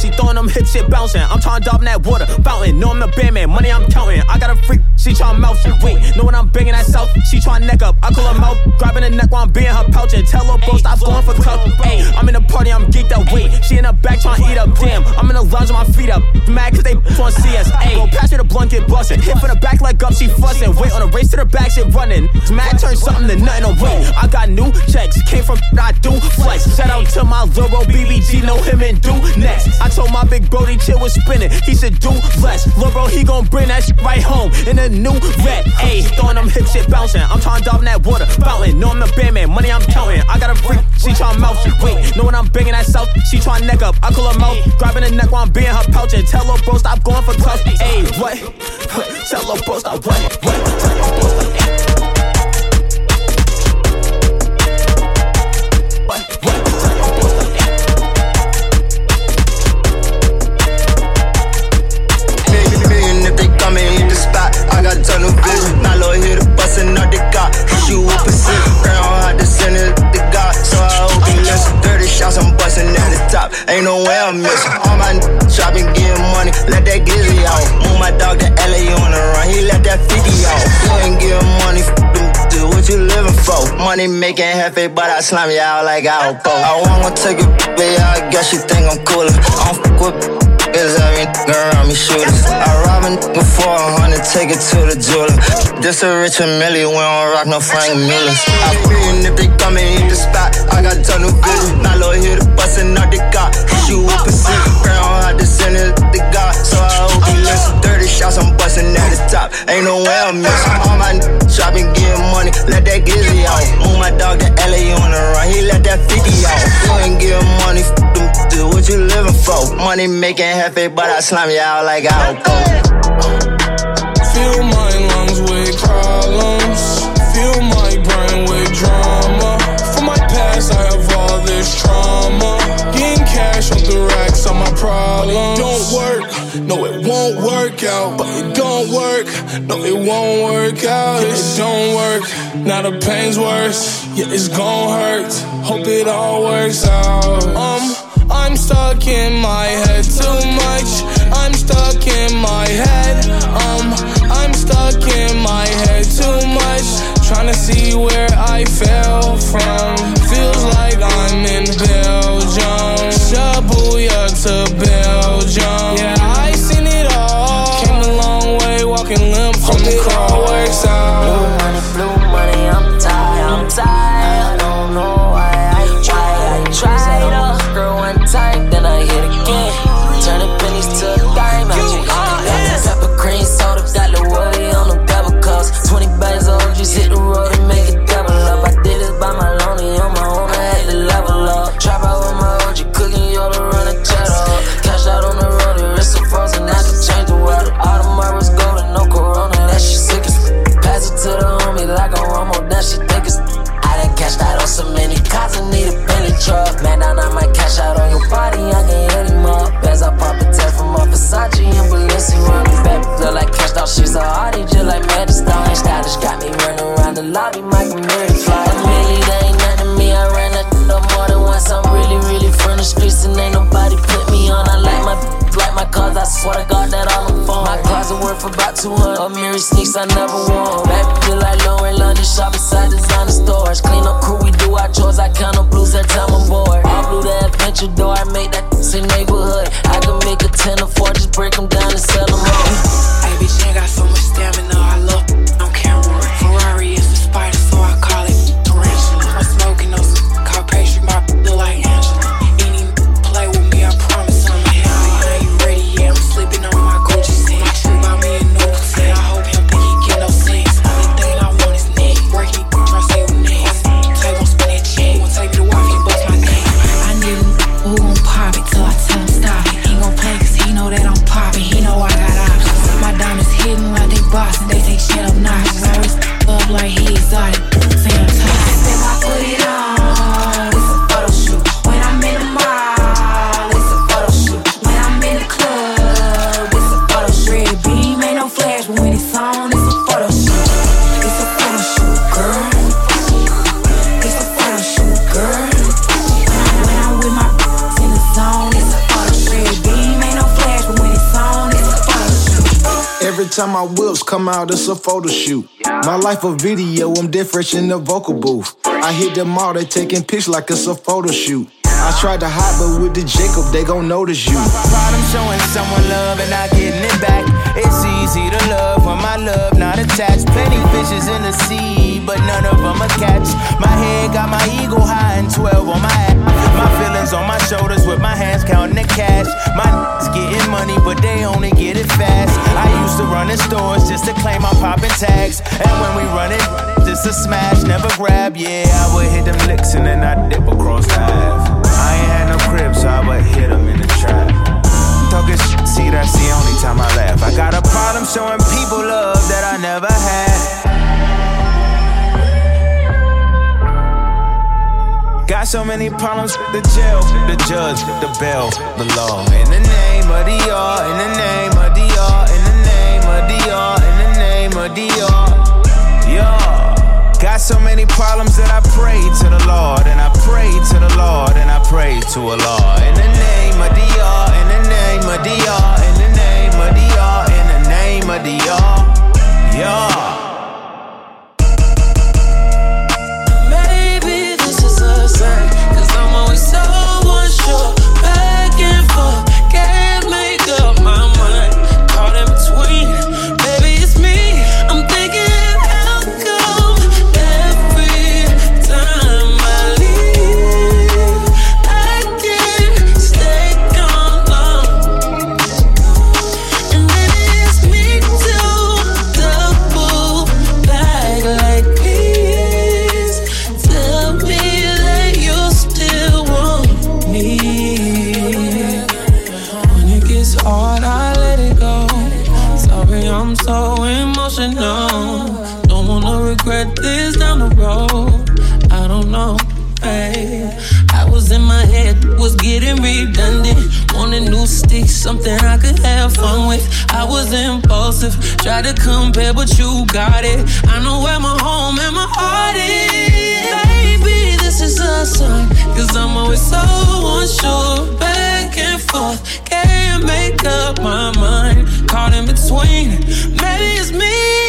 She throwing them hips, shit bouncing. I'm trying to dive in that water fountain. Know I'm the band man, money I'm counting. I got a freak, she trying mouth. Wait, know when I'm banging that south? She trying neck up. I call her mouth, grabbing the neck while I'm being her pouch and tell her bro stop going for cup. Hey, I'm in the party, I'm geeked up. Wait, she in the back trying to eat up. Damn, I'm in the lounge with my feet up. Mad cause they want to see us. Go pass her the blunt, get bustin'. Hit from the back like up, she fussin'. Wait on a race to the back, shit running. Mad turn something to nothing away. I got new checks, came from I do flex. Shout out to my little BBG, know him and do next. I told my big Brody chill was spinning. He said do less. Lil bro, he gon' bring that shit right home in a new red. Ayy, throwing them hip shit bouncing. I'm trying to dive in that water fountain. Know I'm the band man, money I'm counting. I got a freak, she tryna mouth. Wait, know when I'm banging that south? She tryna neck up. I call her mouth, grabbing the neck while I'm being her pouch and tell her bro stop going for tough. Ayy, what? Tell her bro stop what? What? Tell her bro stop. I Hit bustin' out the car. Shoot with precision. Girl, hard to send it the God. So I hope you listen. 30 shots, I'm bustin' at the top. Ain't no way I'm missing. All my shopping, getting money. Let that glizzy out. Move my dog to LA on the run. He let that 50 out. You ain't getting money. Do what you living for. Money making heavy, but I slam you out like I don't Alpo. I wanna take it, but I guess you think I'm cooler. I don't fuck with Cause every around me shooters. I rob a nigga for a hundred, take it to the jeweler. This a rich and milli, we don't rock no Frank Millers. I feeling if they come and hit the spot, I got tunnel vision. Now Lord hit the bustin' out the car, shoot with precision. Girl, I it to God, so I hope you listen. 30 shots, I'm bustin' at the top, ain't no way I'm missing. All my niggas shopping, getting money, let that glizzy out. Move my dog to LA on the run, he let that 50 out. You ain't getting money, f them, what you living for. Money making heavy, but I slam you out like Alpo. Fill out. But it don't work. No, it won't work out. It don't work. Now the pain's worse. Yeah, it's gon' hurt. Hope it all works out. Um. I'm stuck in my head too much. I'm stuck in my head. Um, I'm stuck in my head too much. Trying to see where I fell from. Feels like I'm in Belgium. I never wore. Out, it's a photo shoot. My life a video, I'm different in the vocal booth. I hit them all, they taking pics like it's a photo shoot. I tried to hide, but with the Jacob, they gon' notice you. Pride, I'm showing someone love and not getting it back. It's easy to love when my love not attached. Fishes in the sea, but none of them are catch. My head got my ego high and 12 on my ass. My feelings on my shoulders with my hands counting the cash. My niggas getting money, but they only get it fast. I used to run in stores just to claim I'm popping tags. And when we run it, just a smash, never grab. Yeah, I would hit them licks and then I dip across the half. I ain't had no crib, so I would hit them in the trap. Talking shit, see, that's the only time I laugh. I got a problem showing people love that I never had. Got so many problems with the jail, the judge, the bail, the law. In the name of the R, in the name of the R, in the name of the R, in the name of the R. Yeah. Got so many problems that I pray to the Lord, and I pray to the Lord, and I pray to Allah. In the name of the name of Dior, in the name of Dior, in the name of Dior. Yeah. Maybe this is a sign, cause I'm always so unsure. Was getting redundant. Wanted new sticks, something I could have fun with. I was impulsive, tried to compare, but you got it. I know where my home and my heart is. Baby, this is a sign, cause I'm always so unsure. Back and forth, can't make up my mind. Caught in between, maybe it's me.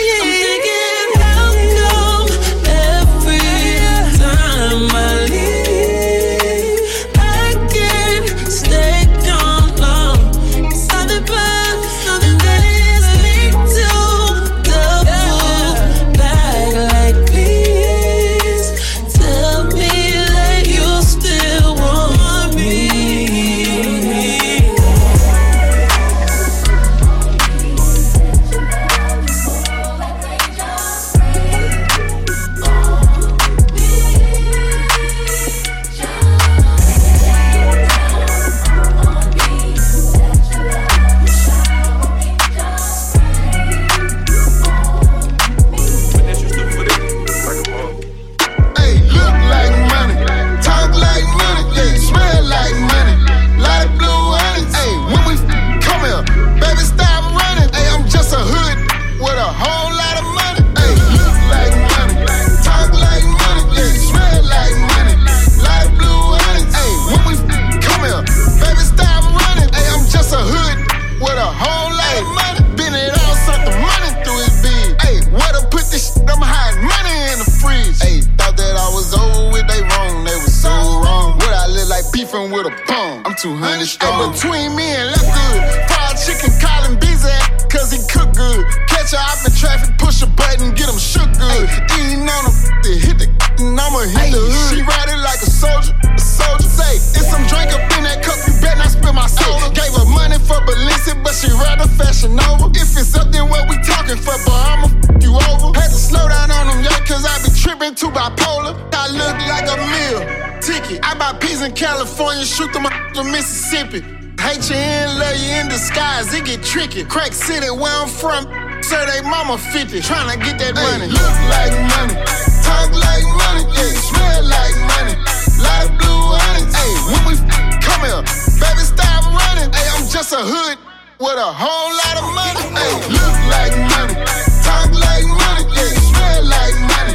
Bipolar. I look like a meal ticket. I buy peas in California, shoot them up to Mississippi. Hate you in, love you in disguise, it get tricky. Crack City, where I'm from, sir, they mama 50, tryna get that money. Look like money, talk like money, yeah, smell like money. Of blue honey, hey, when we come here, baby, stop running. Hey, I'm just a hood with a whole lot of money. Hey, look like money, talk like money, yeah, smell like money.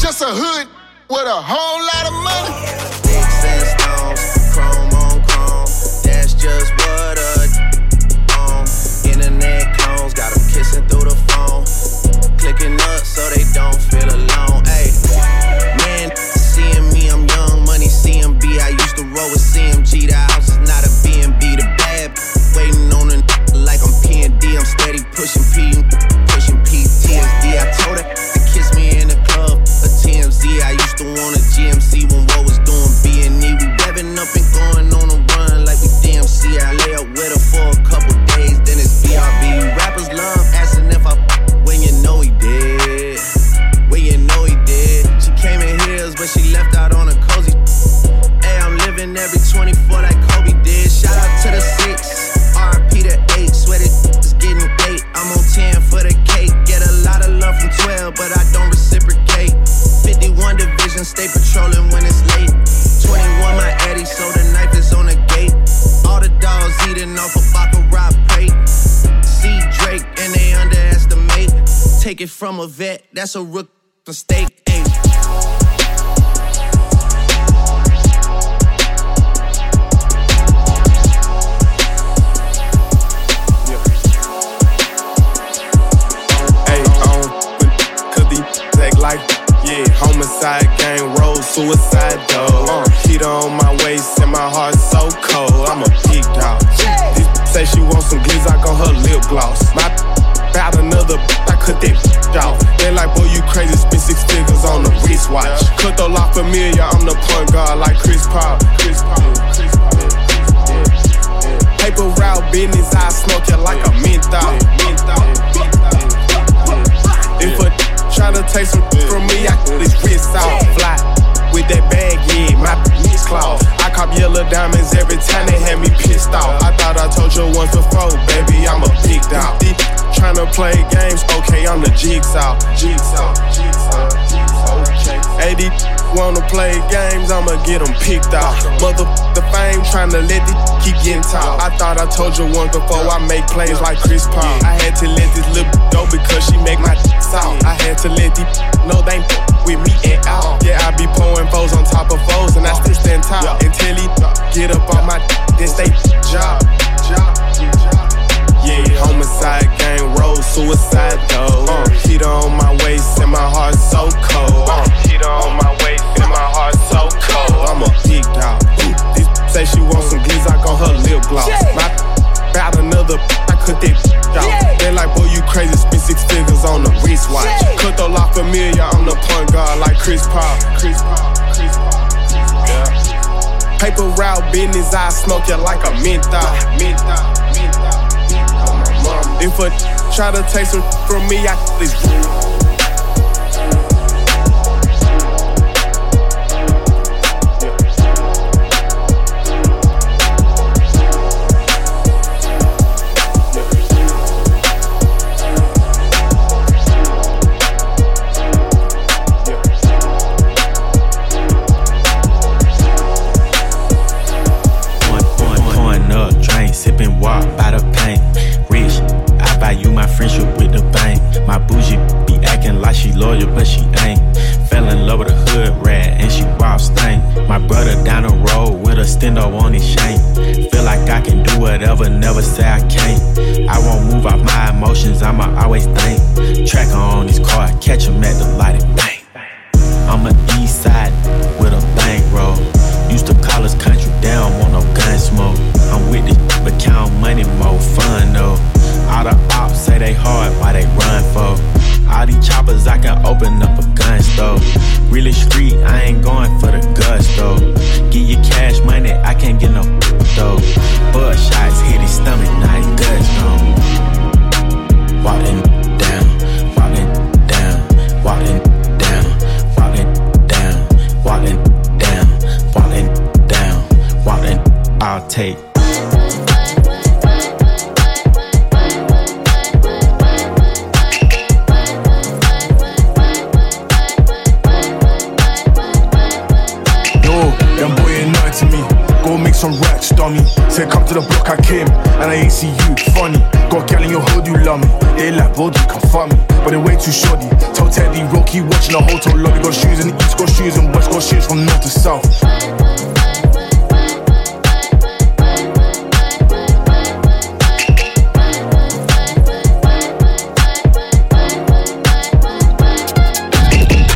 Just a hood with a whole lot of money. Sticks and stones, chrome on chrome. That's just what a on. Internet clones, got them kissing through the phone. Clicking up so they don't feel from a vet, that's a rook mistake. Ayy. Ayy, I don't cause these act like, yeah, homicide gang roll, suicide though. Uh, heat on my waist and my heart so cold. I'm a big dog. This say she want some glizzock on her lip gloss. My Bout another, I cut that off. They like, boy, you crazy, spend six figures on the wristwatch. Cut the lot familiar, I'm the point guard like Chris Paul. Chris Paul. Paper route business, I smoke it like a menthol. If a try to take some from me, I cut his wrist off. Fly with that bag, yeah, my bitch claw. I cop yellow diamonds every time they had me pissed off. I thought I told you once before, baby, I'm a big dog. Tryna play games, okay, I'm the jigsaw. Jigsaw, jigsaw, jigsaw, okay. AD wanna play games, I'ma get them picked out. Mother the fame, tryna let this keep getting tall. I thought I told you once before I make plays like Chris Paul. I had to let this little go because she make my soft. I had to let these know they ain't with me at all. Yeah, I be pouring foes on top of foes, and I still stand tall. Until he get up on my this they job. Yeah, homicide gang roll, suicide though. Uh, heat on my waist and my heart so cold. Uh, heat on my waist and my heart so smoke it like a menthol. If a try to take some from me, I this. Like come but they way too shoddy. Tell Teddy, Rocky watching the hotel lobby. Got shoes in the east, got shoes in west, got shoes from north to south.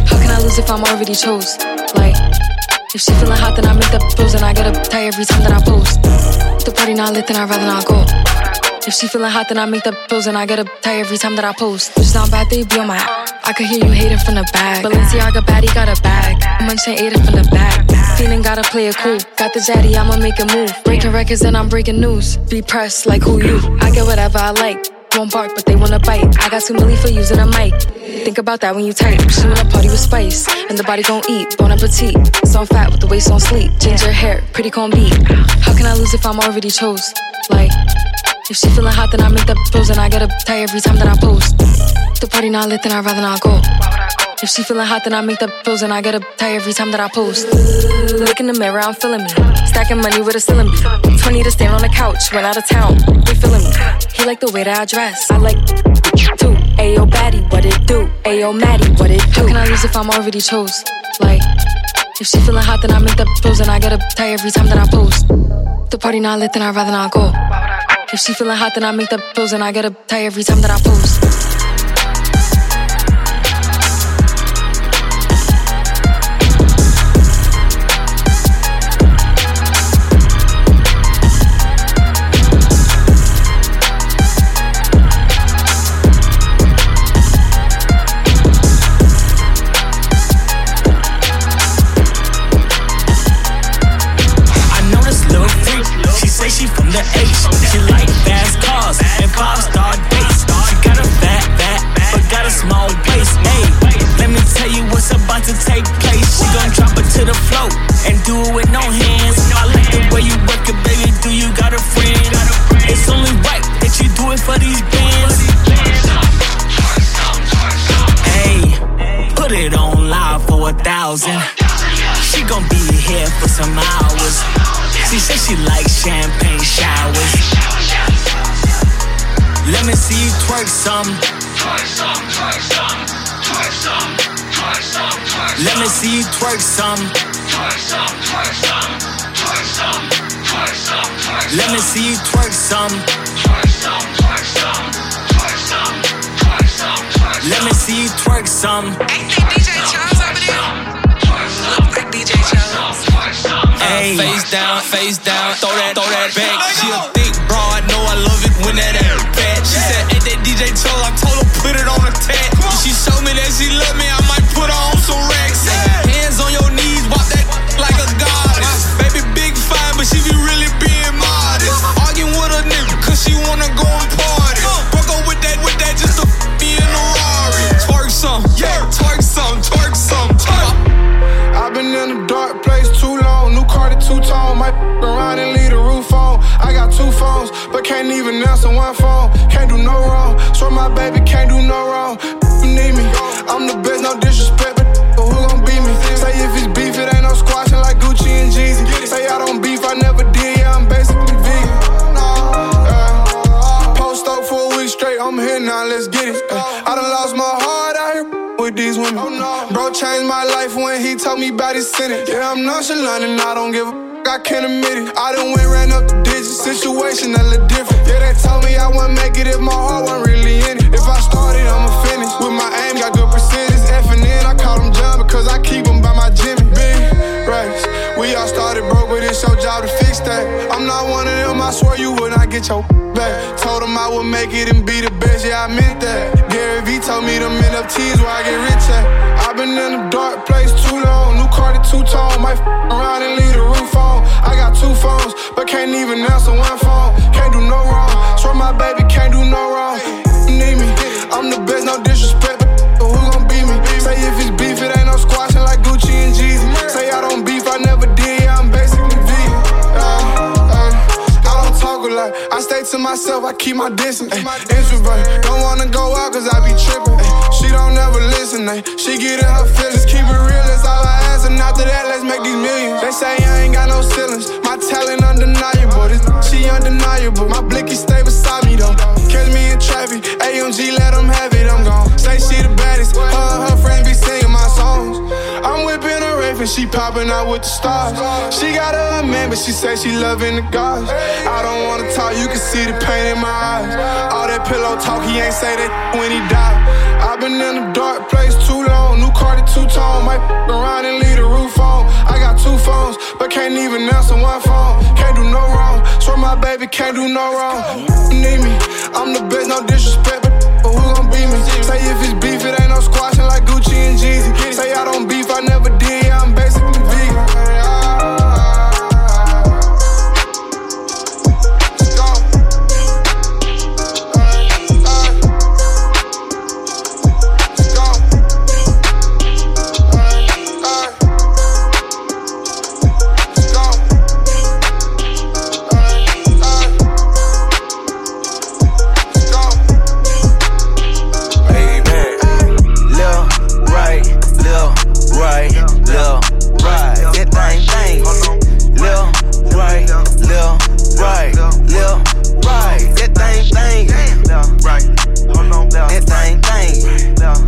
How can I lose if I'm already chose? Like, if she feeling hot, then I make the pose and I get up tight every time that I post. The party not lit, then I'd rather not go. If she feeling hot, then I make the pose and I get up tie every time that I post. Bitch, not bad, they be on my I could hear you hating from the back. Balenciaga baddie got a bag. Munching ate it from the back. Feeling gotta play it cool. Got the zaddy, I'ma make a move. Breaking records and I'm breaking news. Be pressed like who you. I get whatever I like. Won't bark, but they wanna bite. I got two milli for using a mic. Think about that when you type. She wanna party with spice, and the body gon' eat. Bon appetit. So I'm fat with the waist on sleep. Ginger hair, pretty corn beat. How can I lose if I'm already chose? Like, if she feeling hot, then I make the pose and I get up tight every time that I post. The party not lit, then I'd rather not go. If she feeling hot, then I make the pose and I get a tie every time that I post. Look in the mirror, I'm feeling me. Stacking money with a ceiling 20 to stand on the couch, went out of town. They feeling me. He like the way that I dress. I like too. Ayo, baddie, what it do? Ayo, Maddie, what it do? How can I lose if I'm already chose? Like, if she feeling hot, then I make the pose and I get a tie every time that I post. The party not lit, then I'd rather not go. If she feeling hot, then I make the pose and I get a tie every time that I post. Can't even answer one phone. Can't do no wrong. Swear my baby can't do no wrong. You need me. I'm the best, no disrespect, but who gon' beat me? Say if it's beef, it ain't no squashing like Gucci and Jeezy. Say I don't beef, I never did. Yeah, I'm basically vegan. Uh, post up for a week straight. I'm here now. Let's get it. Uh, I done lost my heart out here with these women. Bro changed my life when he told me about his sentence. Yeah, I'm nonchalant and I don't give a I can't admit it. I done went ran up the digits, situation a little different. Yeah, they told me I wouldn't make it if my heart wasn't really in it. If I started, I'ma finish. With my aim, got good precision. F and N, I call them John because I keep them it's your job to fix that. I'm not one of them, I swear you would not get your back. Told him I would make it and be the best, yeah, I meant that. Gary V told me them NFTs where I get rich at. I've been in a dark place too long. New car to two tone, might f- around and leave the roof on. I got two phones, but can't even answer one phone. Can't do no wrong. Swear my baby can't do no wrong. Need me, I'm the best, no disrespect, but who gon' beat me? Say if it's beef, it ain't no squashing like Gucci and Jeezy. Say I don't beef, I never I stay to myself, I keep my distance. Ay, introvert, don't wanna go out cause I be trippin'. Ay, she don't never listen, ay, she get in her feelings. Keep it real, that's all I ask, and after that, let's make these millions. They say I ain't got no ceilings, my talent undeniable. This she undeniable, my blicky stay beside me though. Catch me in traffic, AMG, let them have it, I'm gone. Say she the baddest, her and her friends be singing my songs. I'm whipping a rave and she popping out with the stars. She got a man, but she say she loving the gods. I don't wanna talk, you can see the pain in my eyes. All that pillow talk, he ain't say that when he died. I've been in a dark place too long. New car to two tone, might around and leave the roof on. I got two phones, but can't even answer one phone. Can't do no wrong. Swear my baby can't do no wrong. Need me, I'm the best, no disrespect, but who gon' beat me? Say if it's beef, it ain't no squashing like Gucci and Jeezy. Say I don't beef, I never did, yeah, I'm basically vegan.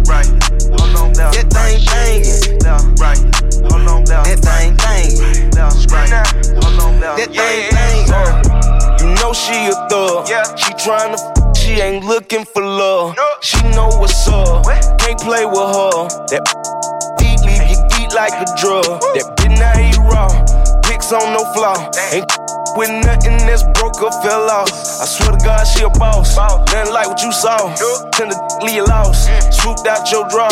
right. Hold on down. That thing banging. Right. Hold on down. That thing banging. Right. Hold on. That thing banging. You know she a thug. Yeah. She tryin' to she ain't lookin' for love. No. She know what's up. What? Can't play with her. That deep leave you deep like a drug. That bitch now raw. Picks on no flaw. Ain't with nothing that's broke or fell off. I swear to God, she a boss. Nothing like what you saw. Tend to leave you lost. Swooped out your draw.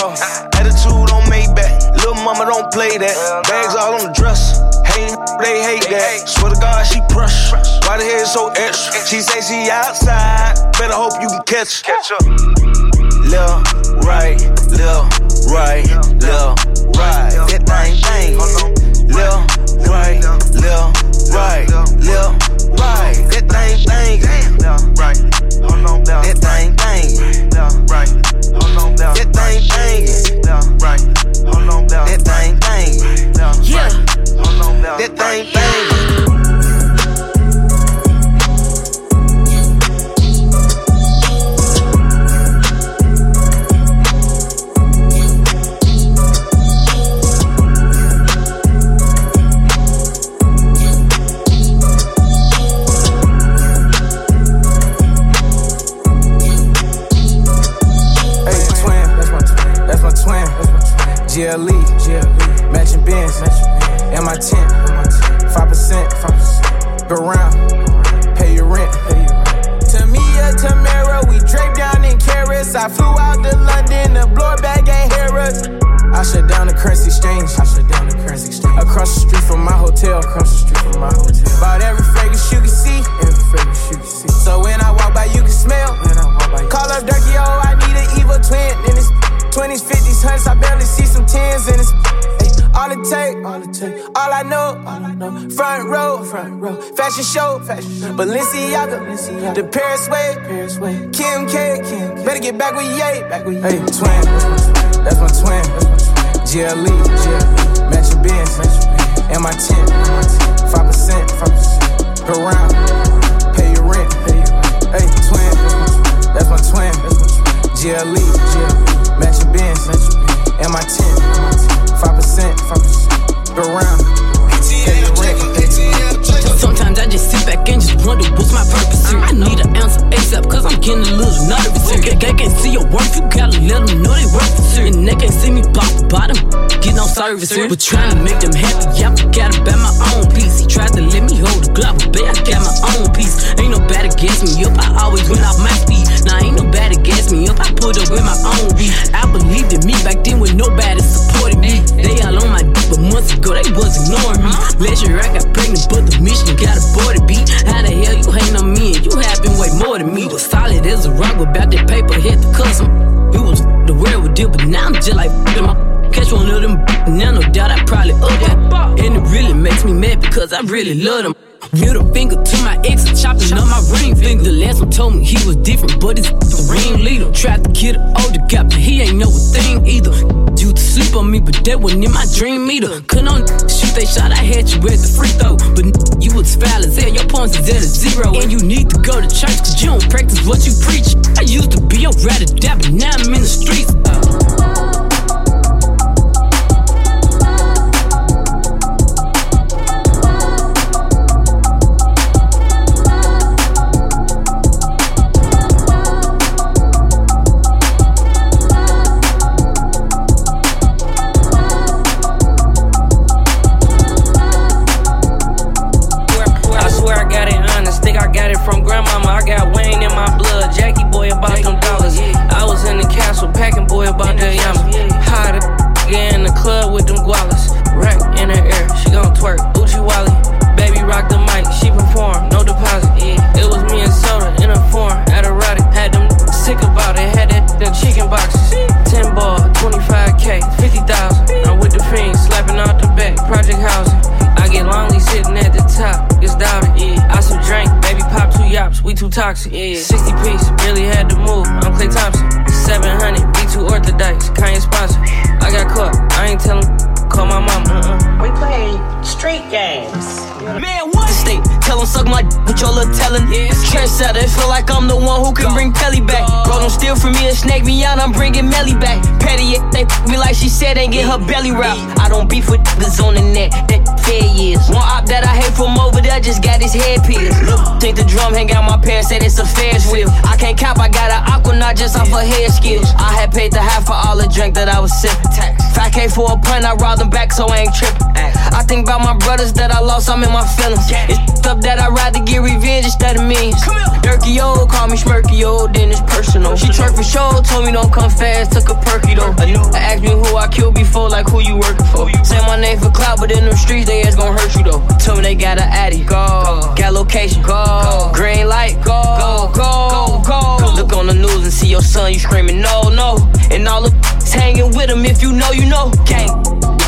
Attitude on Maybach. Little mama don't play that. Bags all on the dresser. Hate, they hate that. Swear to God, she brush. Why the hair so extra? She say she outside. Better hope you can catch. Catch up. Left, right, left, right, left, right. That thing, thing. Back with Ye, back with Ye. Hey, twin, that's my twin, GLE, getting a little nervous. They, they can't see your work, you gotta let them know they for here. And they can't see me block the bottom, get no service. But trying to make them happy, I gotta bet my own piece. He tried to let me hold the glove, but I got my own piece. Ain't nobody gas me up, I always went off my speed. Now ain't nobody gas me up, I put up with my own beat. I believed in me back then when nobody supported me. They all on my dick, but months ago they was ignoring me. Last year I got pregnant, but the mission got aborted. Beat, how the hell you hating on me you happen way more than me? Was solid as a rock without that paper, hit the custom. It was the world would deal, but now I'm just like my catch one of them. Now no doubt I probably up that. And it really makes me mad because I really love them. Middle finger to my ex, chopping up my ring finger. The last one told me he was different, but it's the ring leader. Tried to kill the older guy, but he ain't know a thing either. You to sleep on me, but that wasn't in my dream either. Couldn't on shoot they shot, I had you at the free throw. But you was foul as hell, your points is at a zero. And you need to go to church, cause you don't practice what you preach. I used to be on rat dab, but now I'm in the streets. Toxic. Yeah. 60 piece, really had to move. I'm Klay Thompson. 700, B2 Orthodox, Kanye sponsor. I got caught, I ain't tellin', call my mama. Uh-uh. We play street games. Man, what? The state, tell them suck my d- with your little telling. Yeah. Trendsetter, it feel like I'm the one who can Go. bring Pelly back. Go. Bro, don't steal from me and snake me out, I'm bringing Melly back. Petty, they f- me like she said, ain't get her belly wrapped. I don't beef with niggas on the net. That fed years. One op that I hate from over there just got his head pierced. Think the drum hang out my pants, said it's a Ferris wheel. I can't cap, I got an aqua, not just off of head skills. I had paid the half for all the drink that I was sipping. 5K for a pint, I robbed them back, so I ain't tripping. I think about my brothers that I lost, I'm in my feelings. It's up that I rather get revenge instead of means. Dirky old, call me Smirky old, then it's personal. She twerk for show, told me don't come fast, took a perky though. Asked me who I killed before, like who you working for. Say my name for clout, but in them streets they ass gon' hurt you though. Tell me they got an addy, go. Got location, go. Green light, go. Go, go, go. Look on the news and see your son, you screaming no, no. And all the hanging with him, if you know, you know. Gang.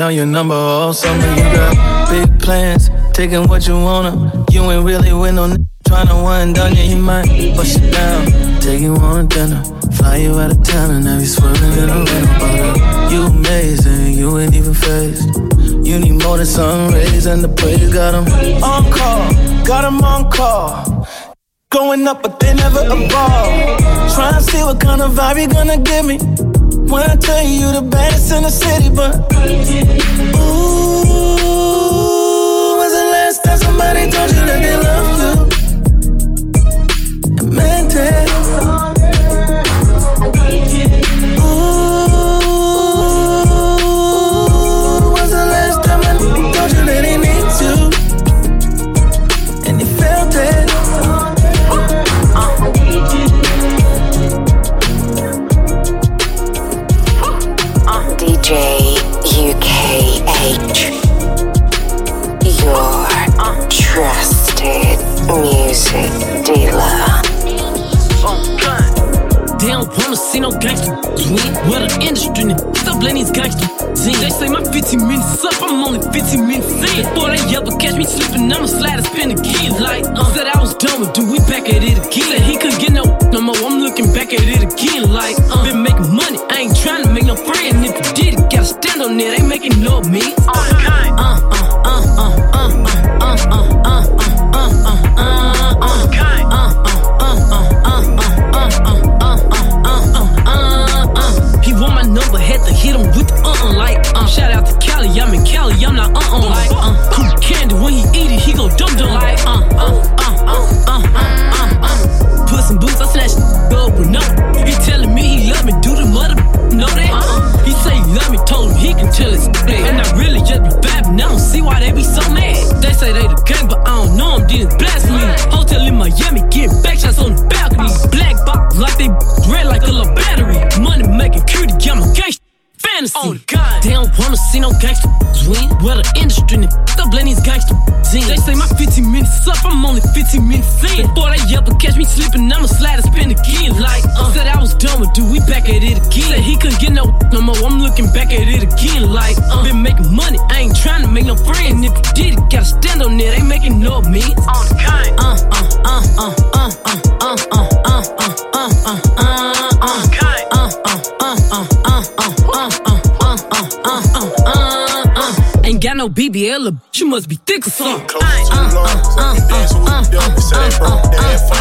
Out your number all summer. You got big plans, taking what you wanna. You ain't really with no n- trying to wind down. Yeah, he might bust you down, take you on a dinner, fly you out of town, and now he's swerving in a rental. Uh, you amazing, you ain't even phased. You need more than sun rays, and the praise got him on call, got him on call. Going up, but they never evolve. Try and see what kind of vibe you gonna give me. When I tell you the baddest in the city, but ooh, was the last time somebody told you that they love you? And meant it. see no gangster. What the industry nigga. Stop letting these gangsters in. They say my 15 minutes up, I'm only 15 minutes in. Boy, they yell, but catch me slipping, I'ma slide and spin again. Like, uh, said I was done with, dude, we back at it again. Said he couldn't get no no more, I'm looking back at it again. Like, uh, been making money, I ain't trying to make no friends If you did it, gotta stand on it, ain't making no me. Uh, BBL, she must be thick or something. Close to the Lord, uh, uh, uh dancing with the devil, say that bro, that funny,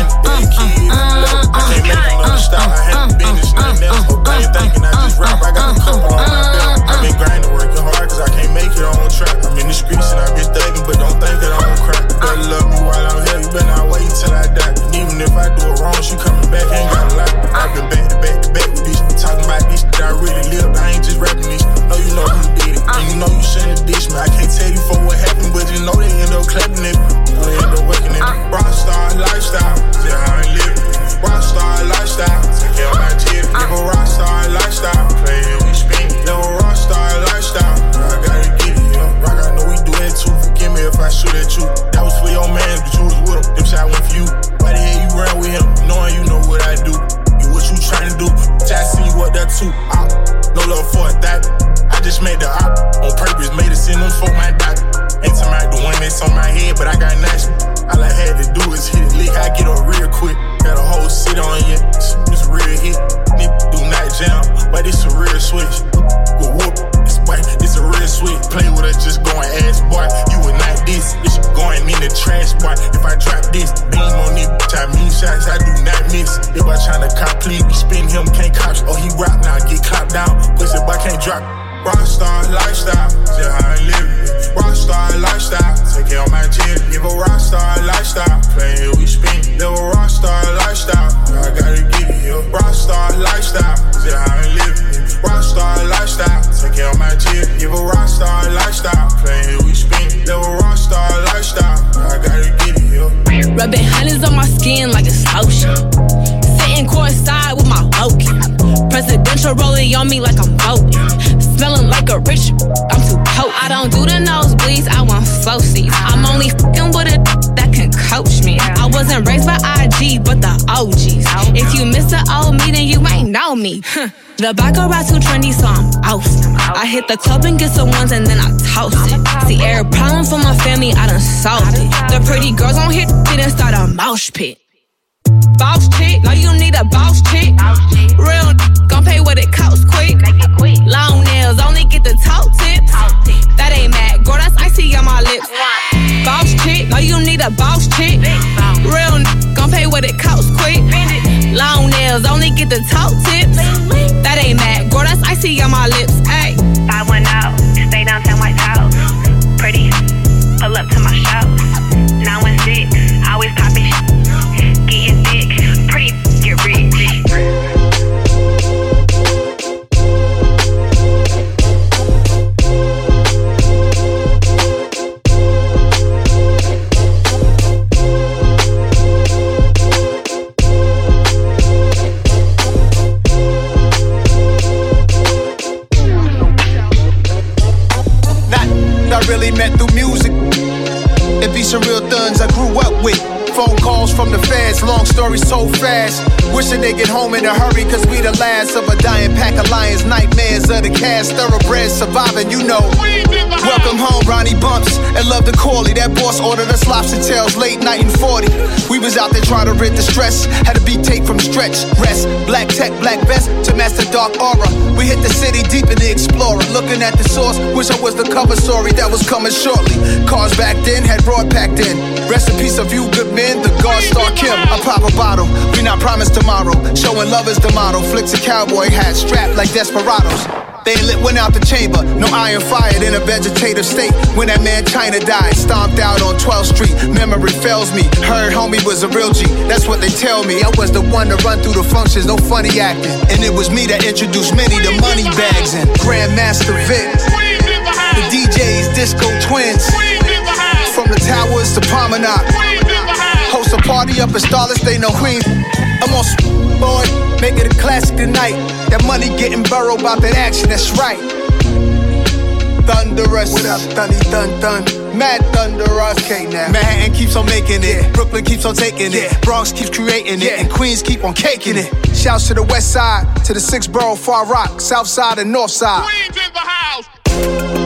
hit the club and get some ones and then I toast it. See, every problem for my family, I done solved it. The pretty girls on hit it and start a mouse pit. Boss chick, no, you need a boss chick. Real nick, gon' pay what it costs quick. Long nails, only get the toe tips. That ain't mad, girl, that's icy on my lips. Boss chick, no, you need a boss chick. Real nick gon' pay what it costs quick. Long nails, only get the toe tips. That ain't mad, girl, that's icy on my lips. I went fast. Wishing they get home in a hurry, cause we the last of a dying pack of lions. Nightmares of the cast, thoroughbreds surviving, you know. Welcome home, Ronnie Bumps, and love the Corley. That boss ordered us lobster tails late night in 40. We was out there trying to rid the stress. Had a beat tape from stretch, rest. Black tech, black vest to master dark aura. We hit the city deep in the explorer. Looking at the source, wish I was the cover story that was coming shortly. Cars back then had broad packed in. Peace of you, good men. The God Star Kim. I pop a bottle. We not promised tomorrow. Showing love is the motto. Flicks a cowboy hat strapped like desperados. They lit went out the chamber, no iron fired in a vegetative state. When that man China died, stomped out on 12th Street. Memory fails me. Heard homie was a real G. That's what they tell me. I was the one to run through the functions, no funny acting. And it was me that introduced many to money bags and Grandmaster Vic. The DJs, Disco Twins. From the towers to Promenade. Host So party up in Starless, they know Queens. I'm on boy, make it a classic tonight. That money getting burrowed about that action, that's right. Thunderous. What up, Thunny Dun Dun? Mad Thunderous. Okay, now. Manhattan keeps on making it. Yeah. Brooklyn keeps on taking it. Bronx keeps creating it. And Queens keep on caking it. Shouts to the west side, to the six borough Far Rock, south side and north side. Queens in the house.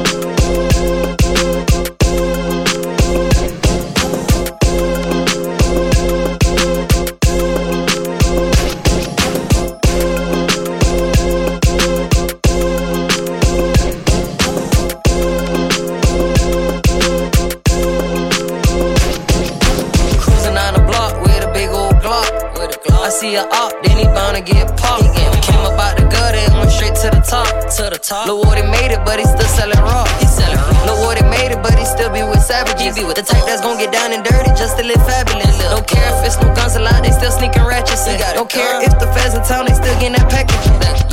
Top. Lil' Woody made it, but he still selling raw. He selling raw. Lil' Woody made it, but he still be with savages. Be with the type that's gonna get down and dirty just to live fabulous. Don't care if it's no guns allowed, they still sneaking ratchets. in. Don't care uh. if the feds in town, they still getting that package.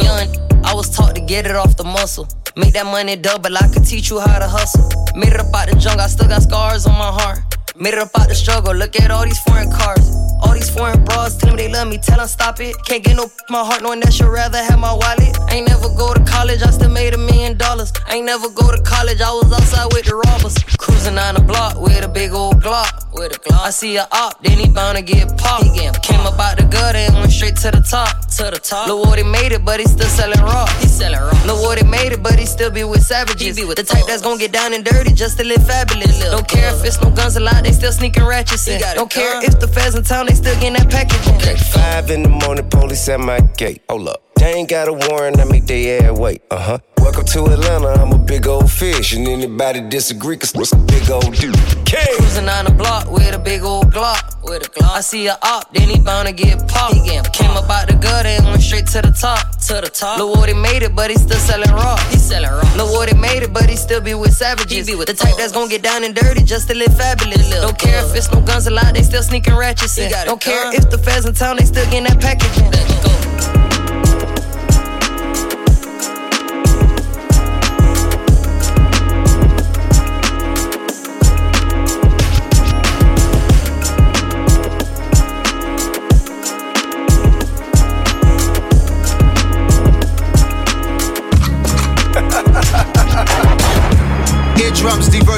Young, I was taught to get it off the muscle. Make that money double, I could teach you how to hustle. Made it up out the jungle, I still got scars on my heart. Made it up out the struggle, look at all these foreign cars. All these foreign bras, tell me they love me, tell them stop it. Can't get no my heart knowing that should rather have my wallet. Ain't never go to college, I still made a million dollars. Ain't never go to college, I was outside with the robbers. Cruising on the block with a big old Glock. With a Glock. I see a op, then he bound to get popped. Came up out the gutter and went straight to the top. To the top. Lil' Woody made it, but he still selling raw. He selling raw. Lil' Woody made it, but he still be with savages. Be with the type that's gonna get down and dirty just to live fabulous. Don't care if it's no guns allowed, they still sneaking ratchets in. Don't care if the feds in town, they still getting that package. Okay, five in the morning, police at my gate. Hold up. They ain't got a warrant, I make they ass wait. Uh huh. Welcome to Atlanta, I'm a big old fish. And anybody disagree, cause what's a big old dude? Cruising on the block with a big old Glock. With a Glock. I see a op, then he bound to get popped. Came up out the gutter and went straight to the top. To the top. Lil' Woody made it, but he still selling raw. He selling raw. Lil' Woody made it, but he still be with savages. Be with the type that's gonna get down and dirty just to live fabulous. Don't care if it's no guns allowed, they still sneaking ratchets in. Don't care if the feds in town, they still getting that package. Eardrums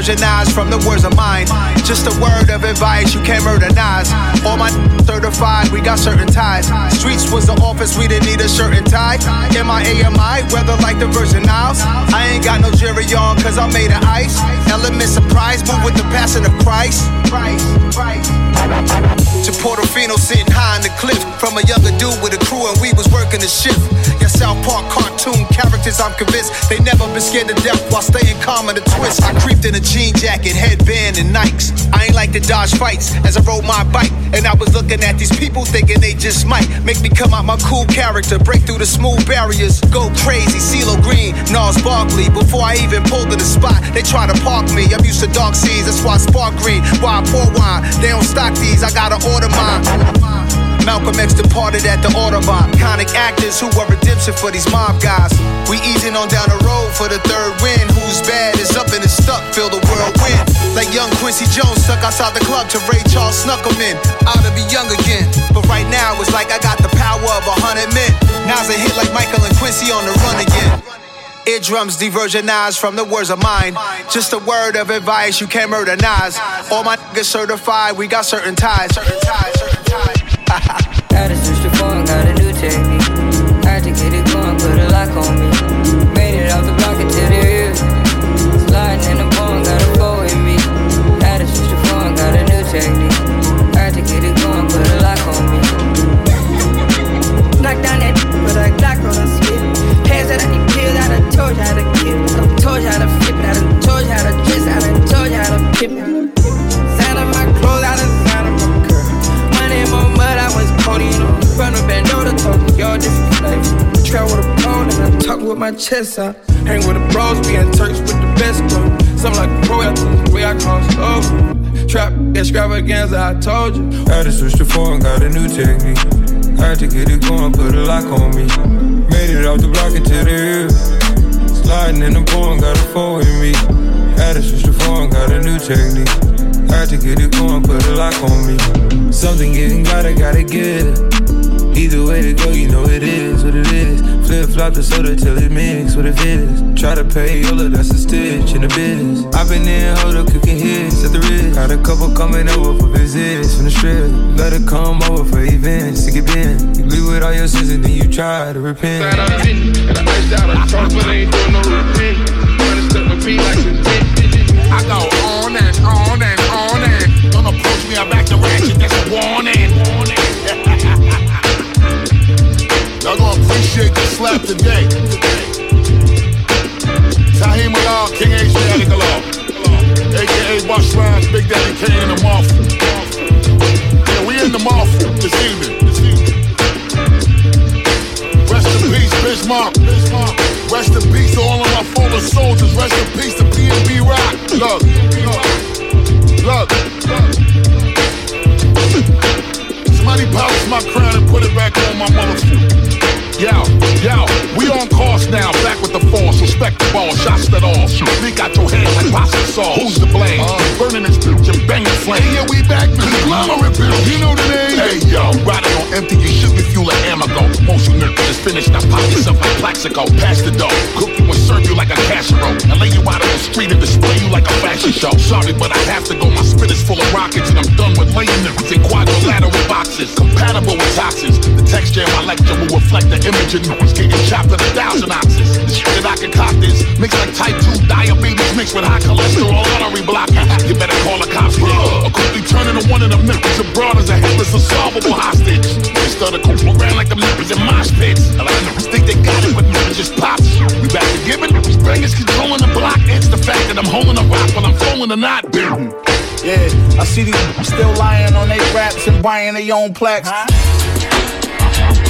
diversionized from the words of mine. Just a word of advice, you can't murder Nas. All my certified, we got certain ties. Streets was the office, we didn't need a shirt and tie. MIA, AMI, weather like the Virgin Isles. I ain't got no jury on, cause I'm made of ice. Element surprise, move with the passion of Christ. Christ, Christ. To Portofino sitting high on the cliff. From a younger dude with a crew and we was working the shift. South Park cartoon characters, I'm convinced they never been scared to death while staying calm in the twist. I creeped in a jean jacket, headband, and Nikes. I ain't like to dodge fights as I rode my bike. And I was looking at these people thinking they just might make me come out my cool character, break through the smooth barriers, go crazy. CeeLo Green, Nas Barkley. Before I even pulled to the spot, they try to park me. I'm used to dark scenes, that's why I spark green. Why I pour wine, they don't stock these, I gotta order mine. Malcolm X departed at the Audubon. Iconic actors who were redemption for these mob guys. We easing on down the road for the third win. Who's bad is up and is stuck, feel the whirlwind. Like young Quincy Jones stuck outside the club to Ray Charles snuck him in. Out to be young again. But right now it's like I got the power of a hundred men. Now's a hit like Michael and Quincy on the run again. Eardrums diversionized from the words of mine. Just a word of advice, you can't murder Nas. All my niggas certified, we got certain ties. Certain ties, Had to switch the phone, got a new technique. Had to get it going, put a lock on me. With my chest out. Hang with the bros, we in Turks with the best though. Something like a pro athlete, way I cross over. Trap extravaganza, I told you. Had to switch the phone, got a new technique. Had to get it going, put a lock on me. Made it off the block until the hill. Sliding in the phone, got a four with me. Had to switch the phone, got a new technique. Had to get it going, put a lock on me. Something getting gotta, gotta give. Either way to go, you know it is what it is. Flip flop the soda till it mix what it is. Try to pay Yola, that's a stitch in the biz. I've been in, hold up, cooking hits at the wrist. Got a couple coming over for visits from the strip. Let her come over for events to get in. You leave with all your sins and then you try to repent. Side out of it, and I iced out a trunk, but ain't doing no repent. Trying to step my feet like some. I go on and on and on and don't approach me, I'm back to ratchet, that's a warning. Slap today. Tahim Malal, King H. Galal, aka Busta Rhymes, Big Daddy Kane, and the Marfa. Yeah, we in the Marfa this evening. Rest in peace, Biz Markie. Rest in peace to all of my fallen soldiers. Rest in peace to PNB Rock. Look, look, Somebody polish my crown and put it back on my motherfucker. Yo, yo, we on course now, back with the force. Respect the ball, shots that all. Leak out your head like pasta sauce. Who's to blame? Uh, burning this bitch and banging flame. Yeah, we back, conglomerate bill. You know the name? Hey, yo, riding on empty, you should be fuel like Amoco. Most you niggas just finished, now pop yourself like Plaxico. Pass the dough, cook you and serve you like a casserole. And lay you out on the street and display you like a fashion show. Sorry, but I have to go. My spit is full of rockets, and I'm done with laying niggas in quadrilateral boxes. Compatible with toxins. The texture of my lecture will reflect the image of niggas getting chopped in a thousand ounces. The shit that I concoct is mixed like type 2 diabetes mixed with high cholesterol artery blocking. You better call the cops here. Or quickly turn into one of them niggas abroad as a headless, unsolvable hostage. They started cool around like them niggas in mosh pits. A lot of niggas think they got it, but niggas just pops. We back to giving. Bangers controlling the block. It's the fact that I'm holding a rock while I'm falling the knot. Yeah, I see these still lying on their raps and buying their own plaques. Giddy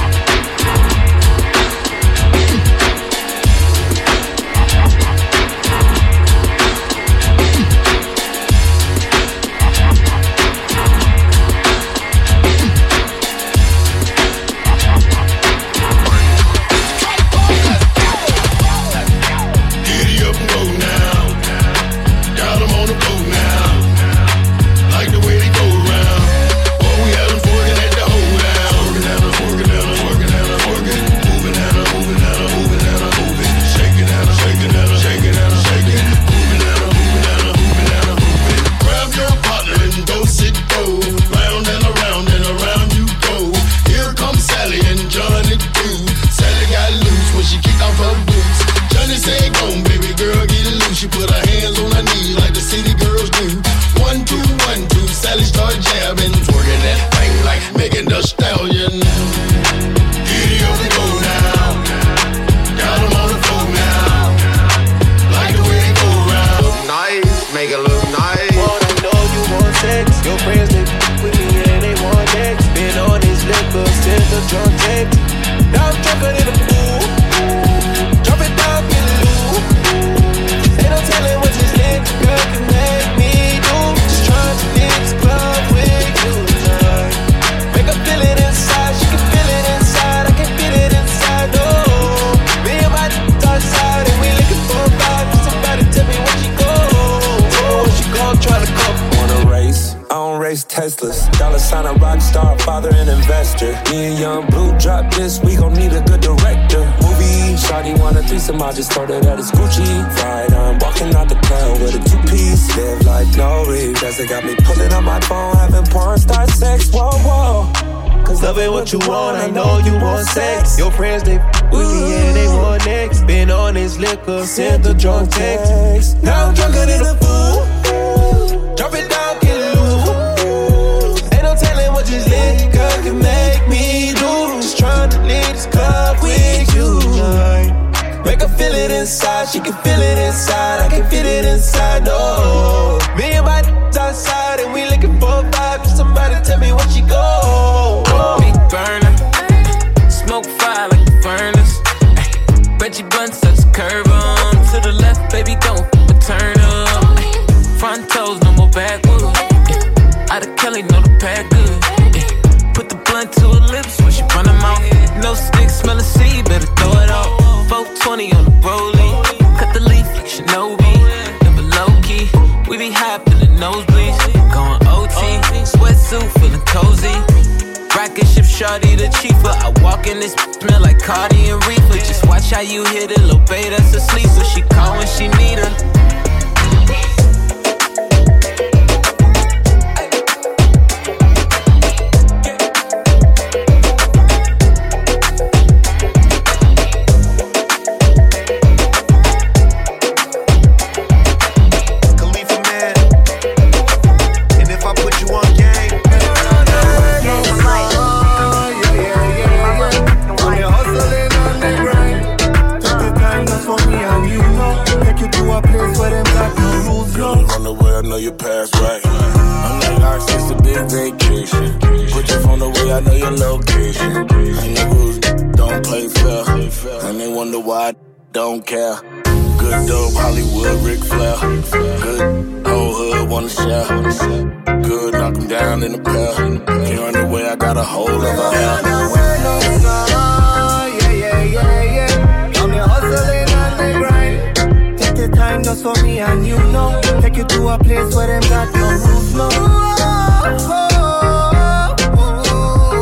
she can feel it inside. I can feel it inside, no. Me and my outside, for me and you know. Take you to a place where them got no rules, no.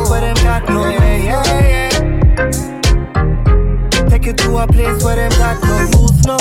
Where them got no, yeah, yeah, yeah. Take you to a place where them got no rules, no.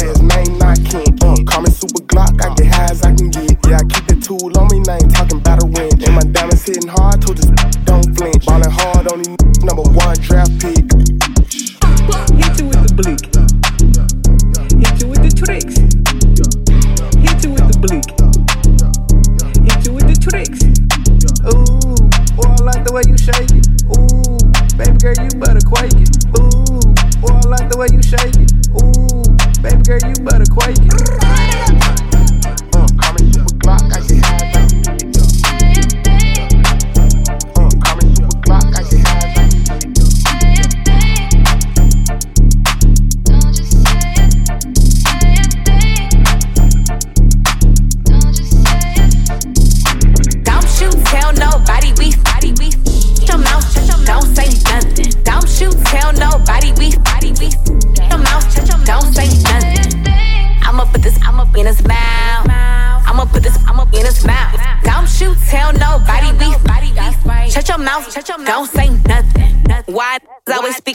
Last name not King. Uh, call me Super Glock, I get high as I can get. Yeah, I keep the tool on me, now I ain't talking about a wrench. And my diamonds hitting hard, told this don't flinch. Ballin' hard on these number one draft pick. Hit you with the bleak. Hit you with the tricks. Hit you with the bleak. Hit you with the tricks. Ooh, boy, I like the way you shake it. Ooh, baby girl, you better quake it. Ooh, boy, I like the way you shake it. Girl, you better quake it.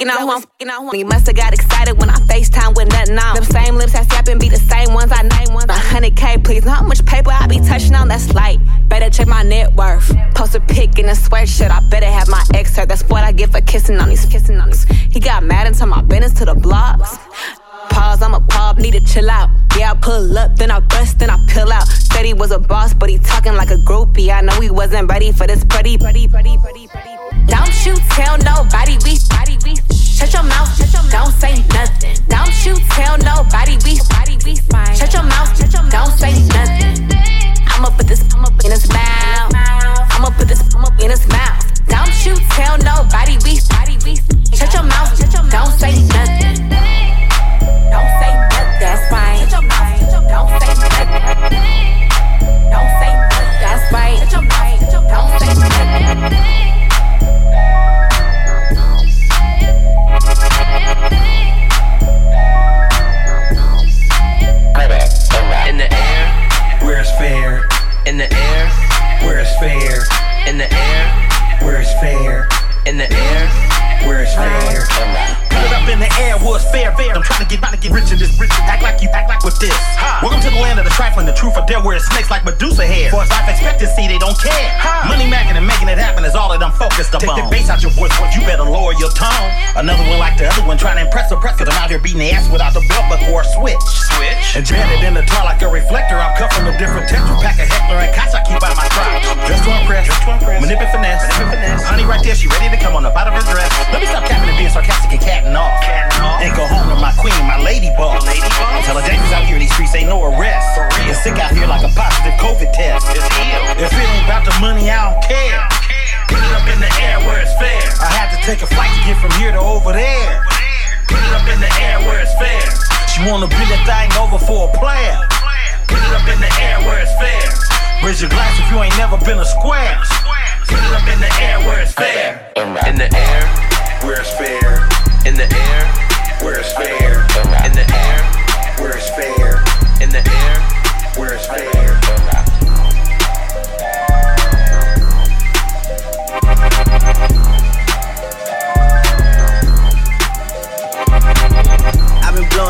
Out who I'm out who I'm- He must have got excited when I FaceTime with nothing on. Them same lips I slap and be the same ones I name ones. A hundred K, please. Know how much paper I be touching on? That's light. Better check my net worth. Post a pic in a sweatshirt. I better have my ex hurt. That's what I get for kissing on these, kissing on these. He got mad and told my business to the blocks. Pause, I'm a pub, need to chill out. Yeah, I pull up, then I bust, then I peel out. Said he was a boss, but he talking like a groupie. I know he wasn't ready for this pretty, pretty, pretty, pretty, pretty. Don't you tell nobody we body we shut your mouth, shut your don't say nothing. Don't you tell nobody we body we shut your mouth, shut your don't say nothing. I'ma put this I'ma in his mouth.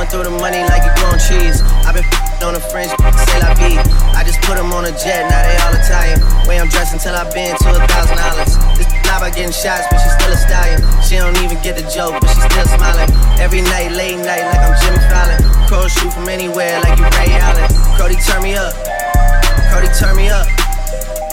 Blowing through the money like you blowing cheese. I've been on the French, say la vie. I just put them on a jet, now they all Italian. Way I'm dressed until I've been to a thousand dollars. This not about getting shots, but she's still a stallion. She don't even get the joke, but she's still smiling. Every night, late night, like I'm Jimmy Fallon. Crows shoot from anywhere, like you Ray Allen. Cody, turn me up. Cody, turn me up.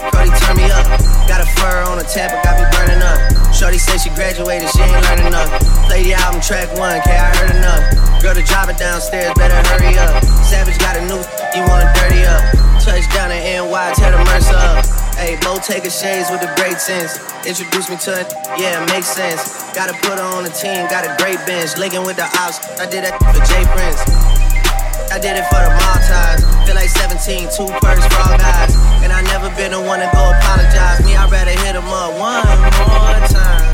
Cody, turn me up. Got a fur on a Tampa, got me burning up. Shorty say she graduated, she ain't learned enough. The album track one, K, I heard enough. Girl, to drive it downstairs, better hurry up. Savage got a new, you wanna dirty up. Touchdown in NY, tear the Mercer up. Hey, take a shades with the great sense. Introduce me to it, yeah, it makes sense. Gotta put her on the team, got a great bench. Linking with the ops, I did that for Jay Prince. I did it for the Maltese. Feel like 17, two perks all guys. And I never been the one to go apologize. Me, I'd rather hit him up one more time.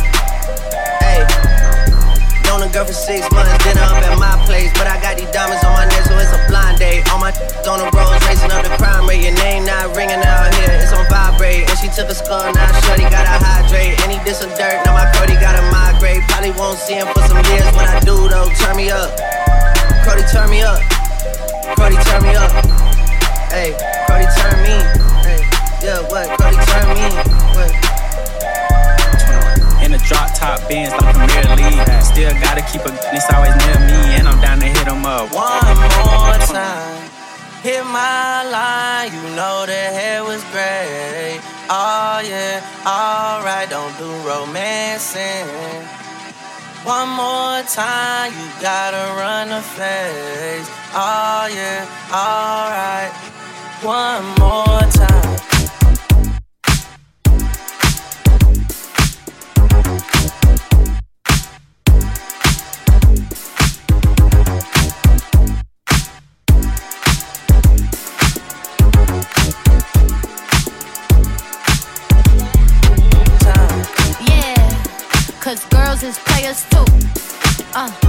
Known a girl for six months, dinner up at my place. But I got these diamonds on my neck, so it's a blind date. All my on the roads, racing up the crime rate. Your name not ringing out here, it's on vibrate. And she took a skull, now shorty gotta hydrate. And he did dirt, now my Cody gotta migrate. Probably won't see him for some years. When I do though, turn me up. Cody, turn me up. Cody, turn me up. Hey, Cody, turn me. Hey, yeah, what? Cody, turn me. What? In the drop top Benz like Premier League. Still gotta keep a it's always near me, and I'm down to hit 'em up. One more time. Hit my line, you know the hair was great. Oh yeah, alright, don't do romancing. One more time, you gotta run the face. Oh yeah, alright. One more time. Uh,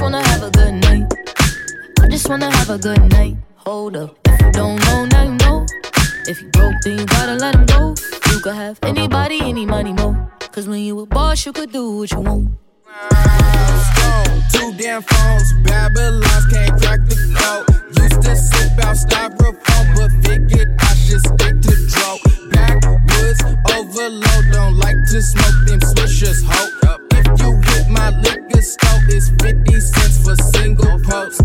Just wanna have a good night. I just wanna have a good night. Hold up. If you don't know, now you know. If you broke, then you gotta let him go. You could have anybody, any money, more. Cause when you a boss, you could do what you want. Two damn phones, Babylons can't crack the code. Used to sip out styrofoam, but figured I should stick to dro. Backwoods overload, don't like to smoke them swishers, ho. If you hit my liquor store, it's 50 cents for single post.